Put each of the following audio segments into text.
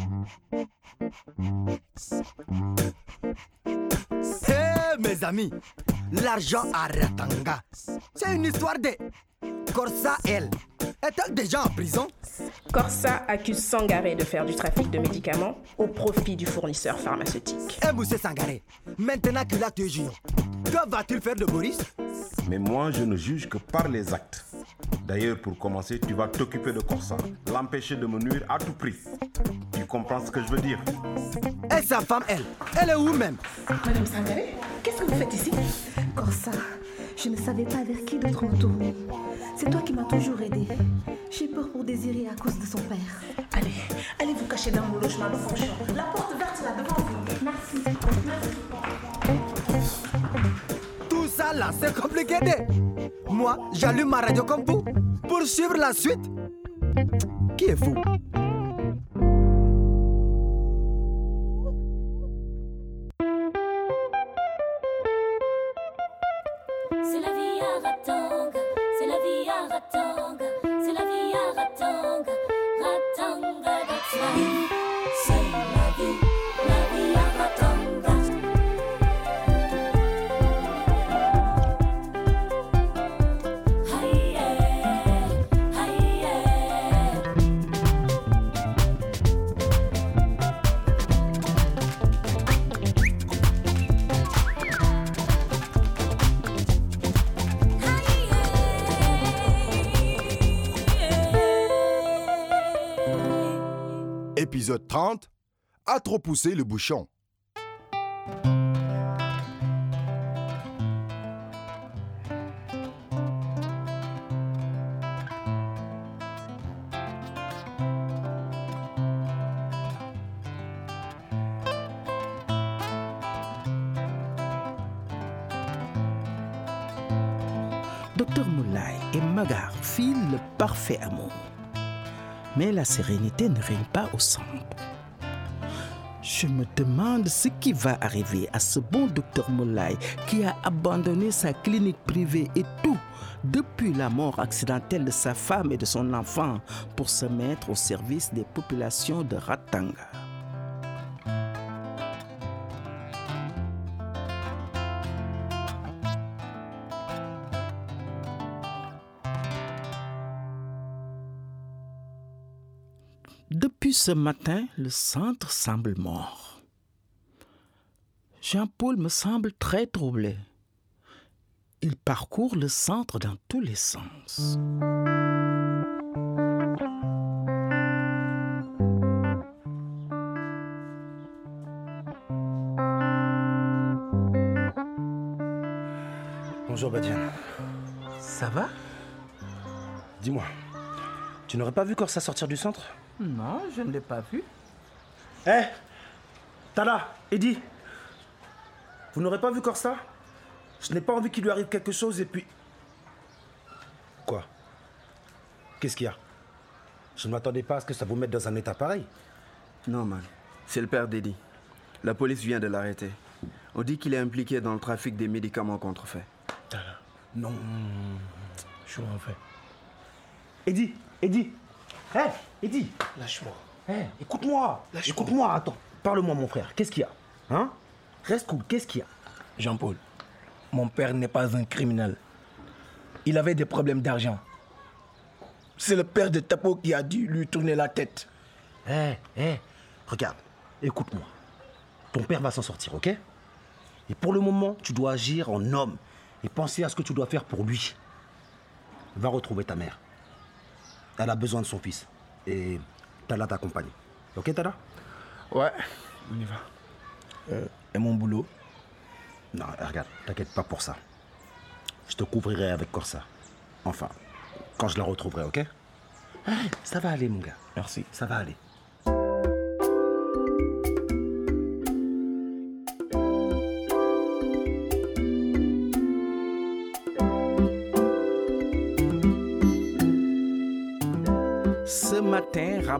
Hé mes amis, l'argent à Ratanga, c'est une histoire de Corsa, elle. Est-elle déjà en prison? Corsa accuse Sangaré de faire du trafic de médicaments au profit du fournisseur pharmaceutique. Eh, monsieur Sangaré, maintenant qu'il a tué junior, que va-t-il faire de Boris Mais moi, je ne juge que par les actes. D'ailleurs, pour commencer, tu vas t'occuper de Corsa, l'empêcher de me nuire à tout prix. Comprends ce que je veux dire Et sa femme, elle Elle est où même? Madame Sangaré, qu'est-ce que vous faites ici? Corsa, je ne savais pas vers qui d'autre me tourner. C'est toi qui m'as toujours aidé. J'ai peur pour désirer à cause de son père. Allez, allez vous cacher dans mon logement de fonction. La porte verte là devant vous. Merci. Tout ça là, c'est compliqué. de- Moi, j'allume ma radio comme vous pour suivre la suite. Qui est fou Épisode 30. A trop poussé le bouchon. Docteur Moulay et Magar filent le parfait amour. Mais la sérénité ne règne pas au centre. Je me demande ce qui va arriver à ce bon docteur Moulay qui a abandonné sa clinique privée et tout depuis la mort accidentelle de sa femme et de son enfant pour se mettre au service des populations de Ratanga. Ce matin, le centre semble mort. Jean-Paul me semble très troublé. Il parcourt le centre dans tous les sens. Bonjour Badiane. Ça va? Dis-moi, tu n'aurais pas vu Corsa sortir du centre? Non, je ne l'ai pas vu. Hé Tada Eddie Vous n'aurez pas vu Corsa? Je n'ai pas envie qu'il lui arrive quelque chose et puis... Quoi? Qu'est-ce qu'il y a? Je ne m'attendais pas à ce que ça vous mette dans un état pareil. Non, man. C'est le père d'Eddie. La police vient de l'arrêter. On dit qu'il est impliqué dans le trafic des médicaments contrefaits. Tada. Non. Je suis en fait. Eddie Eddie Hé Eddie Lâche-moi. Hé, écoute-moi Lâche-moi. Écoute-moi, attends. Parle-moi mon frère, qu'est-ce qu'il y a Hein? Reste cool, qu'est-ce qu'il y a? Jean-Paul, mon père n'est pas un criminel. Il avait des problèmes d'argent. C'est le père de Tapo qui a dû lui tourner la tête. Hé, hé, regarde, écoute-moi. Ton père va s'en sortir, ok? Et pour le moment, tu dois agir en homme et penser à ce que tu dois faire pour lui. Va retrouver ta mère. Elle a besoin de son fils. Et Tala t'accompagne. Ok, Tala? Ouais, on y va. Euh, et mon boulot? Non, regarde, t'inquiète pas pour ça. Je te couvrirai avec Corsa. Enfin, quand je la retrouverai, ok? Ça va aller, mon gars. Merci. Ça va aller.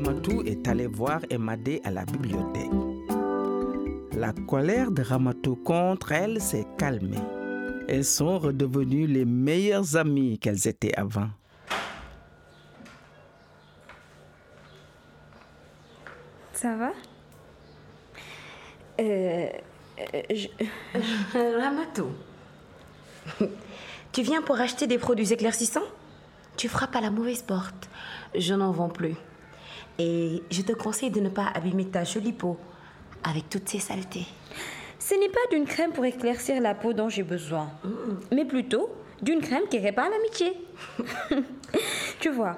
Ramatou est allé voir Emadé à la bibliothèque. La colère de Ramatou contre elle s'est calmée. Elles sont redevenues les meilleures amies qu'elles étaient avant. Ça va? Euh. euh, je- Ramato, tu viens pour acheter des produits éclaircissants? Tu frappes à la mauvaise porte. Je n'en vends plus. Et je te conseille de ne pas abîmer ta jolie peau avec toutes ces saletés. Ce n'est pas d'une crème pour éclaircir la peau dont j'ai besoin, mais plutôt d'une crème qui répare l'amitié. tu vois,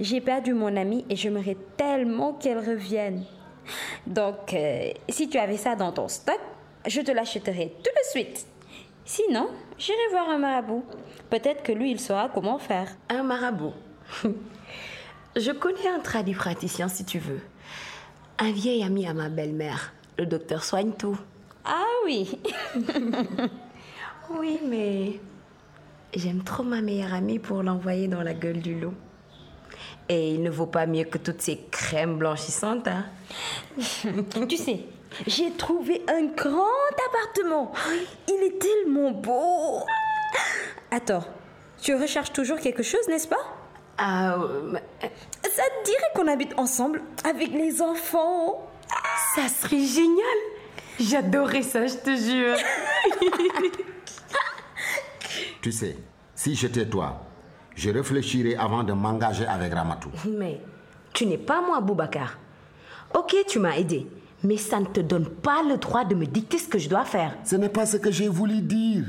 j'ai perdu mon amie et j'aimerais tellement qu'elle revienne. Donc, euh, si tu avais ça dans ton stock, je te l'achèterai tout de suite. Sinon, j'irai voir un marabout. Peut-être que lui, il saura comment faire. Un marabout Je connais un praticien si tu veux. Un vieil ami à ma belle-mère. Le docteur soigne tout. Ah oui Oui, mais j'aime trop ma meilleure amie pour l'envoyer dans la gueule du loup. Et il ne vaut pas mieux que toutes ces crèmes blanchissantes, hein Tu sais, j'ai trouvé un grand appartement. Il est tellement beau. Attends, tu recherches toujours quelque chose, n'est-ce pas? Ah, euh, Ça te dirait qu'on habite ensemble avec les enfants? Ça serait génial. J'adorerais ça, je te jure. Tu sais, si j'étais toi, je réfléchirais avant de m'engager avec Ramatou. Mais tu n'es pas moi, Boubacar. Ok, tu m'as aidé. Mais ça ne te donne pas le droit de me dicter ce que je dois faire. Ce n'est pas ce que j'ai voulu dire.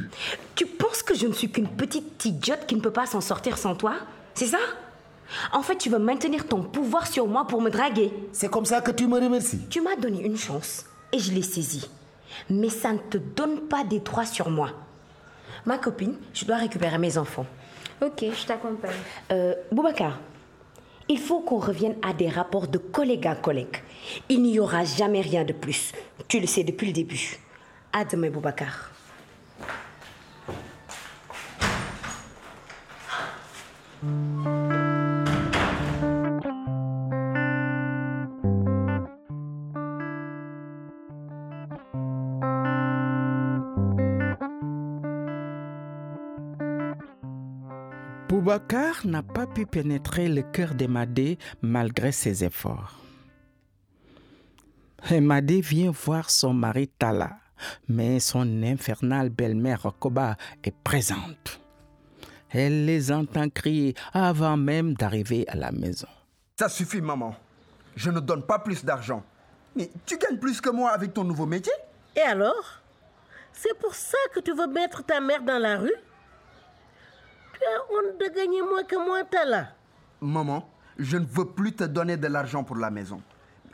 Tu penses que je ne suis qu'une petite idiote qui ne peut pas s'en sortir sans toi? C'est ça? En fait, tu veux maintenir ton pouvoir sur moi pour me draguer. C'est comme ça que tu me remercies. Tu m'as donné une chance et je l'ai saisie. Mais ça ne te donne pas des droits sur moi. Ma copine, je dois récupérer mes enfants. Ok, je t'accompagne. Euh, Boubacar, il faut qu'on revienne à des rapports de collègue à collègue. Il n'y aura jamais rien de plus. Tu le sais depuis le début. À demain, Boubacar. Boubacar n'a pas pu pénétrer le cœur d'Emadé malgré ses efforts. Emadé vient voir son mari Tala, mais son infernale belle-mère Koba est présente. Elle les entend crier avant même d'arriver à la maison. Ça suffit, maman. Je ne donne pas plus d'argent. Mais tu gagnes plus que moi avec ton nouveau métier Et alors? C'est pour ça que tu veux mettre ta mère dans la rue? Tu as honte de gagner moins que moi, Tala. Maman, je ne veux plus te donner de l'argent pour la maison.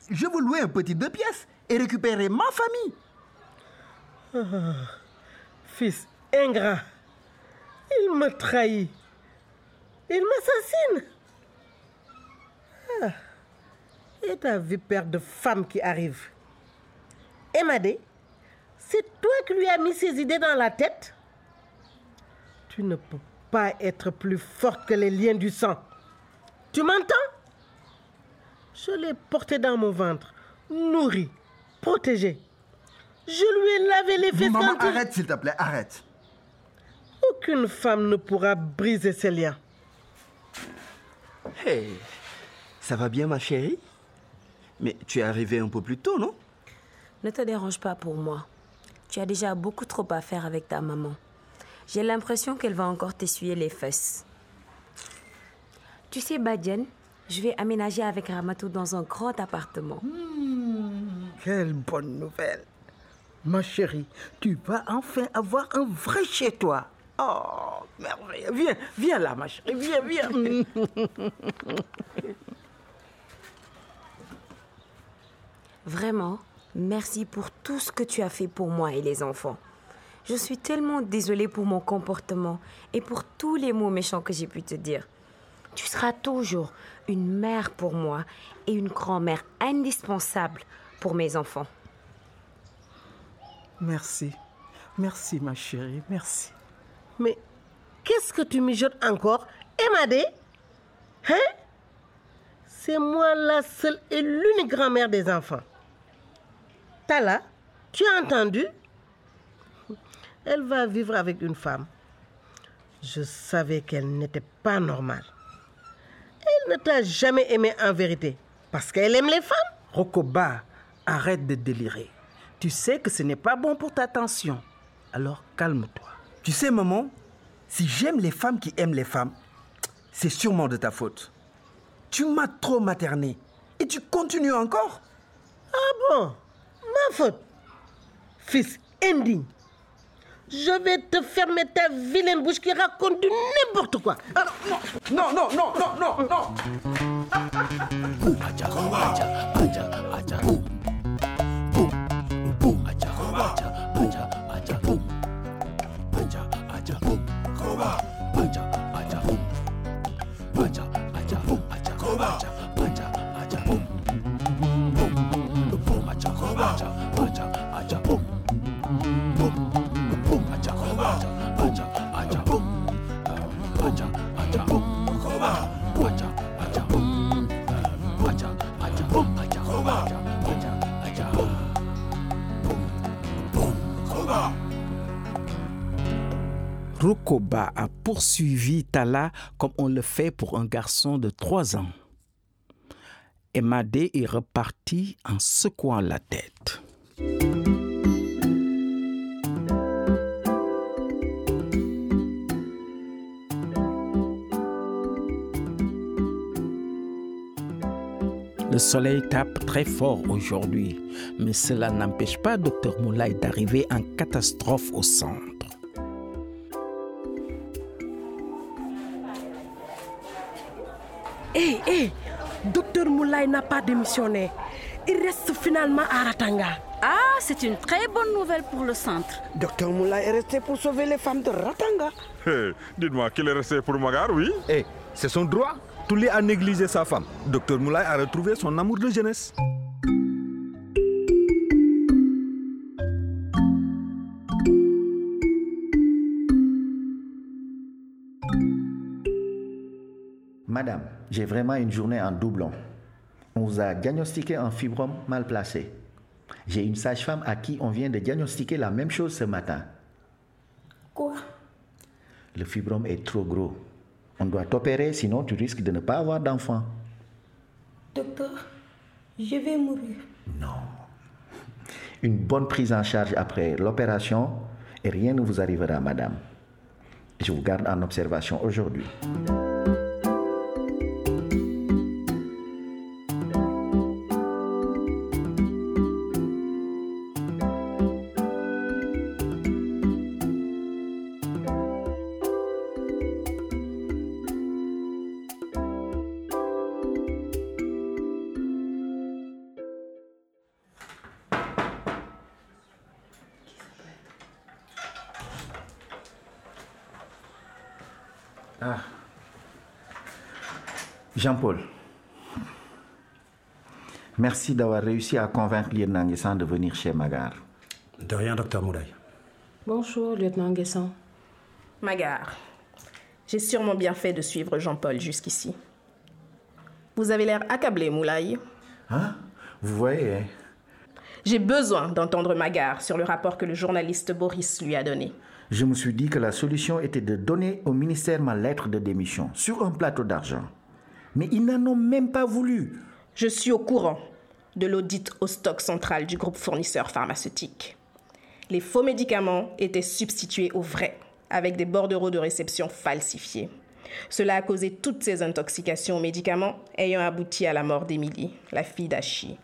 Je veux louer un petit deux pièces et récupérer ma famille. Ah, fils ingrat, il me trahit. Il m'assassine. Ah, et ta vipère de femme qui arrive. Emadé, c'est toi qui lui as mis ces idées dans la tête Tu ne peux pas être plus forte que les liens du sang. Tu m'entends? Je l'ai porté dans mon ventre, nourri, protégé. Je lui ai lavé les fesses Maman, quand il- arrête s'il te plaît, arrête. Aucune femme ne pourra briser ces liens. Hey, ça va bien ma chérie? Mais tu es arrivée un peu plus tôt, non? Ne te dérange pas pour moi. Tu as déjà beaucoup trop à faire avec ta maman. J'ai l'impression qu'elle va encore t'essuyer les fesses. Tu sais, Badiane, je vais aménager avec Ramatou dans un grand appartement. Quelle bonne nouvelle. Ma chérie, tu vas enfin avoir un vrai chez toi. Oh, merveille. Viens, viens là, ma chérie. Viens, viens. Vraiment, merci pour tout ce que tu as fait pour moi et les enfants. Je suis tellement désolée pour mon comportement et pour tous les mots méchants que j'ai pu te dire. Tu seras toujours une mère pour moi et une grand-mère indispensable pour mes enfants. Merci. Merci, ma chérie. Merci. Mais qu'est-ce que tu mijotes encore? Emadé Hein? C'est moi la seule et l'unique grand-mère des enfants. Tala, tu as entendu? Elle va vivre avec une femme. Je savais qu'elle n'était pas normale. Elle ne t'a jamais aimé en vérité. Parce qu'elle aime les femmes. Rokoba, arrête de délirer. Tu sais que ce n'est pas bon pour ta tension. Alors calme-toi. Tu sais, maman, si j'aime les femmes qui aiment les femmes, c'est sûrement de ta faute. Tu m'as trop materné. Et tu continues encore? Ah bon? Ma faute Fils indigne. Je vais te fermer ta vilaine bouche qui raconte du n'importe quoi. Ah non, non, non, non, non, non. Rukoba a poursuivi Tala comme on le fait pour un garçon de 3 ans. Emadé est reparti en secouant la tête. Le soleil tape très fort aujourd'hui, mais cela n'empêche pas Dr Moulay d'arriver en catastrophe au centre. Hé, hé, docteur Moulay n'a pas démissionné. Il reste finalement à Ratanga. Ah, c'est une très bonne nouvelle pour le centre. Docteur Moulay est resté pour sauver les femmes de Ratanga. Hé, Dites-moi qu'il est resté pour Magar, oui? Eh, c'est son droit. Toulé a négligé sa femme. Docteur Moulay a retrouvé son amour de jeunesse. Madame, j'ai vraiment une journée en doublon. On vous a diagnostiqué un fibrome mal placé. J'ai une sage-femme à qui on vient de diagnostiquer la même chose ce matin. Quoi? Le fibrome est trop gros. On doit t'opérer, sinon tu risques de ne pas avoir d'enfant. Docteur, je vais mourir. Une bonne prise en charge après l'opération et rien ne vous arrivera, madame. Je vous garde en observation aujourd'hui. Jean-Paul. Merci d'avoir réussi à convaincre Lieutenant Nguessan de venir chez Magar. De rien, docteur Moulay. Bonjour, lieutenant Guesson. Magar, j'ai sûrement bien fait de suivre Jean-Paul jusqu'ici. Vous avez l'air accablé, Moulay. Hein? Vous voyez, hein? J'ai besoin d'entendre Magar sur le rapport que le journaliste Boris lui a donné. je me suis dit que la solution était de donner au ministère ma lettre de démission sur un plateau d'argent. Mais ils n'en ont même pas voulu. Je suis au courant de l'audit au stock central du groupe fournisseur pharmaceutique. Les faux médicaments étaient substitués aux vrais, avec des bordereaux de réception falsifiés. Cela a causé toutes ces intoxications aux médicaments ayant abouti à la mort d'Émilie, la fille d'Achi.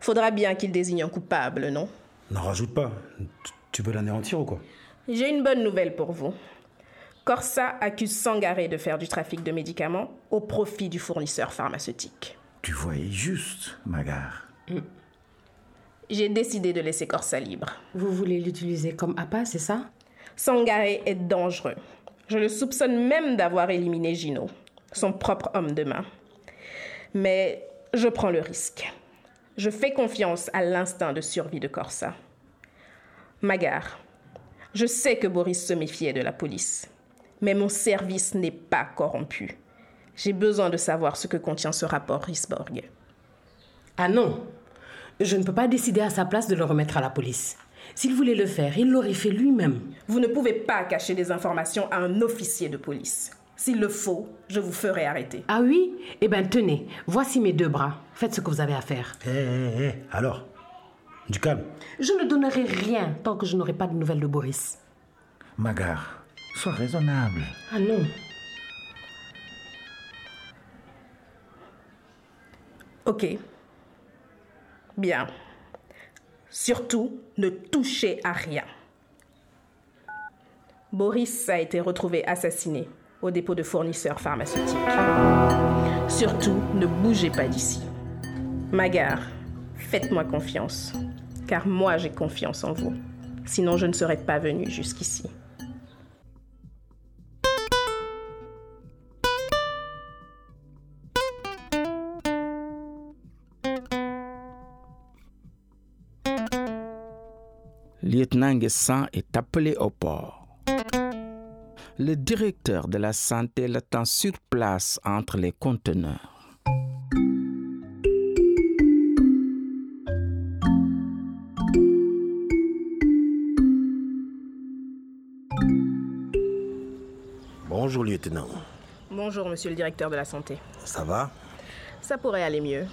Faudra bien qu'il désigne un coupable, non? N'en rajoute pas. Tu- Tu veux l'anéantir ou quoi? J'ai une bonne nouvelle pour vous. Corsa accuse Sangaré de faire du trafic de médicaments au profit du fournisseur pharmaceutique. Tu voyais juste, Magar. J'ai décidé de laisser Corsa libre. Vous voulez l'utiliser comme appât, c'est ça? Sangaré est dangereux. Je le soupçonne même d'avoir éliminé Gino, son propre homme de main. Mais je prends le risque. Je fais confiance à l'instinct de survie de Corsa. Magar, je sais que Boris se méfiait de la police, mais mon service n'est pas corrompu. J'ai besoin de savoir ce que contient ce rapport Risborg. Ah non Je ne peux pas décider à sa place de le remettre à la police. S'il voulait le faire, il l'aurait fait lui-même. Vous ne pouvez pas cacher des informations à un officier de police. S'il le faut, je vous ferai arrêter. Ah oui? Eh bien, tenez, voici mes deux bras. Faites ce que vous avez à faire. Hé, hé, hé, alors Du calme. Je ne donnerai rien tant que je n'aurai pas de nouvelles de Boris. Magar, sois raisonnable. Ah non. Ok. Bien. Surtout, ne touchez à rien. Boris a été retrouvé assassiné au dépôt de fournisseurs pharmaceutiques. Surtout, ne bougez pas d'ici. Magar, faites-moi confiance, car moi j'ai confiance en vous. Sinon, je ne serais pas venu jusqu'ici. Lieutenant Guessan est appelé au port. Le directeur de la santé l'attend sur place entre les conteneurs. Bonjour, lieutenant. Bonjour, monsieur le directeur de la santé. Ça va? Ça pourrait aller mieux.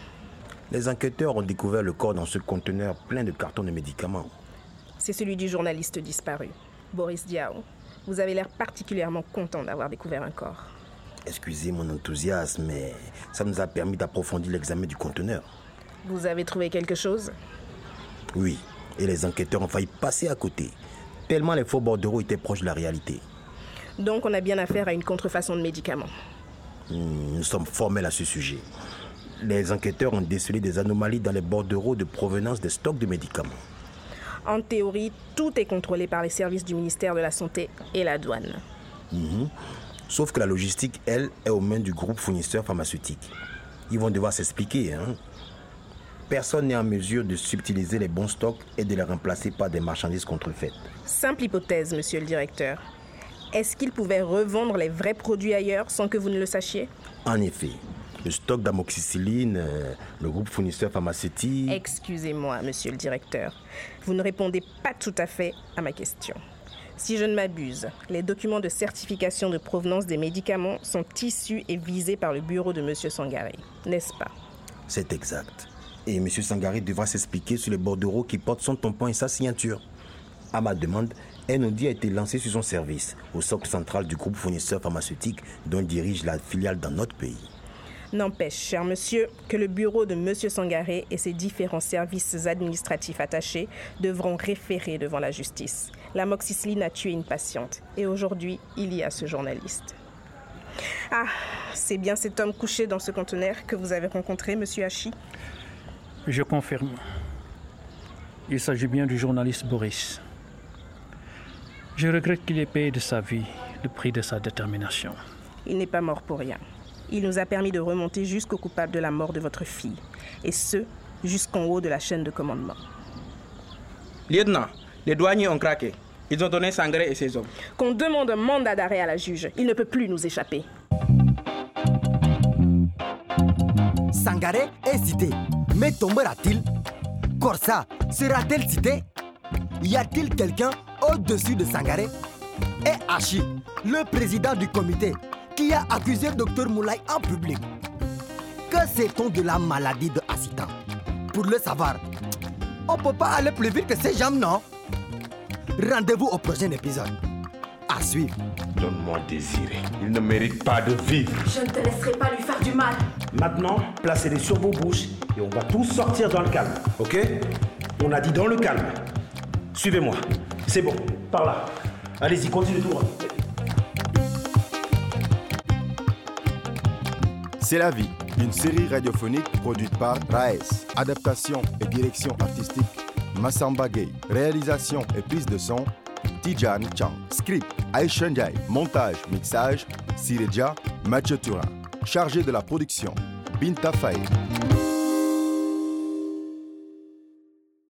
Les enquêteurs ont découvert le corps dans ce conteneur plein de cartons de médicaments. C'est celui du journaliste disparu, Boris Diao. Vous avez l'air particulièrement content d'avoir découvert un corps. Excusez mon enthousiasme, mais ça nous a permis d'approfondir l'examen du conteneur. Vous avez trouvé quelque chose? Oui, et les enquêteurs ont failli passer à côté, tellement les faux bordereaux étaient proches de la réalité. Donc on a bien affaire à une contrefaçon de médicaments. Hmm, Nous sommes formels à ce sujet. Les enquêteurs ont décelé des anomalies dans les bordereaux de provenance des stocks de médicaments. En théorie, tout est contrôlé par les services du ministère de la Santé et la douane. Mhm. Sauf que la logistique, elle, est aux mains du groupe fournisseur pharmaceutique. Ils vont devoir s'expliquer. Hein? Personne n'est en mesure de subtiliser les bons stocks et de les remplacer par des marchandises contrefaites. Simple hypothèse, monsieur le directeur. Est-ce qu'ils pouvaient revendre les vrais produits ailleurs sans que vous ne le sachiez? En effet, le stock d'amoxicilline, euh, le groupe fournisseur pharmaceutique... Excusez-moi, monsieur le directeur. Vous ne répondez pas tout à fait à ma question. Si je ne m'abuse, les documents de certification de provenance des médicaments sont issus et visés par le bureau de monsieur Sangaré, n'est-ce pas? C'est exact. Et M. Sangari devra s'expliquer sur les bordereaux qui portent son tampon et sa signature. À ma demande, un audit a été lancé sur son service, au socle central du groupe fournisseur pharmaceutique dont il dirige la filiale dans notre pays. N'empêche, cher monsieur, que le bureau de monsieur Sangaré et ses différents services administratifs attachés devront référer devant la justice. L'amoxicilline a tué une patiente et aujourd'hui, il y a ce journaliste. Ah, c'est bien cet homme couché dans ce conteneur que vous avez rencontré, monsieur Hachi? Je confirme. Il s'agit bien du journaliste Boris. Je regrette qu'il ait payé de sa vie le prix de sa détermination. Il n'est pas mort pour rien. Il nous a permis de remonter jusqu'au coupable de la mort de votre fille. Et ce, jusqu'en haut de la chaîne de commandement. Lieutenant, les douaniers ont craqué. Ils ont donné Sangré et ses hommes. Qu'on demande un mandat d'arrêt à la juge. Il ne peut plus nous échapper. Sangaré est cité. Mais tombera-t-il? Corsa sera-t-elle cité Y a-t-il quelqu'un au-dessus de Sangaré? Et Hachi, le président du comité, qui a accusé Dr Moulay en public. Que sait-on de la maladie de Assita Pour le savoir, on peut pas aller plus vite que ces jambes, non? Rendez-vous au prochain épisode. À suivre. Donne-moi désiré. Il ne mérite pas de vivre. Je ne te laisserai pas lui faire du mal. Maintenant, placez-les sur vos bouches et on va tous sortir dans le calme, ok? On a dit dans le calme. Suivez-moi. C'est bon, par là. Allez-y, continuez tout droit. C'est la vie, une série radiophonique produite par Raes. Adaptation et direction artistique Massamba Gay. Réalisation et prise de son Tijan Chang. Script Aishan. Montage, mixage Sireja Mathieu. Chargé de la production Binta Faye.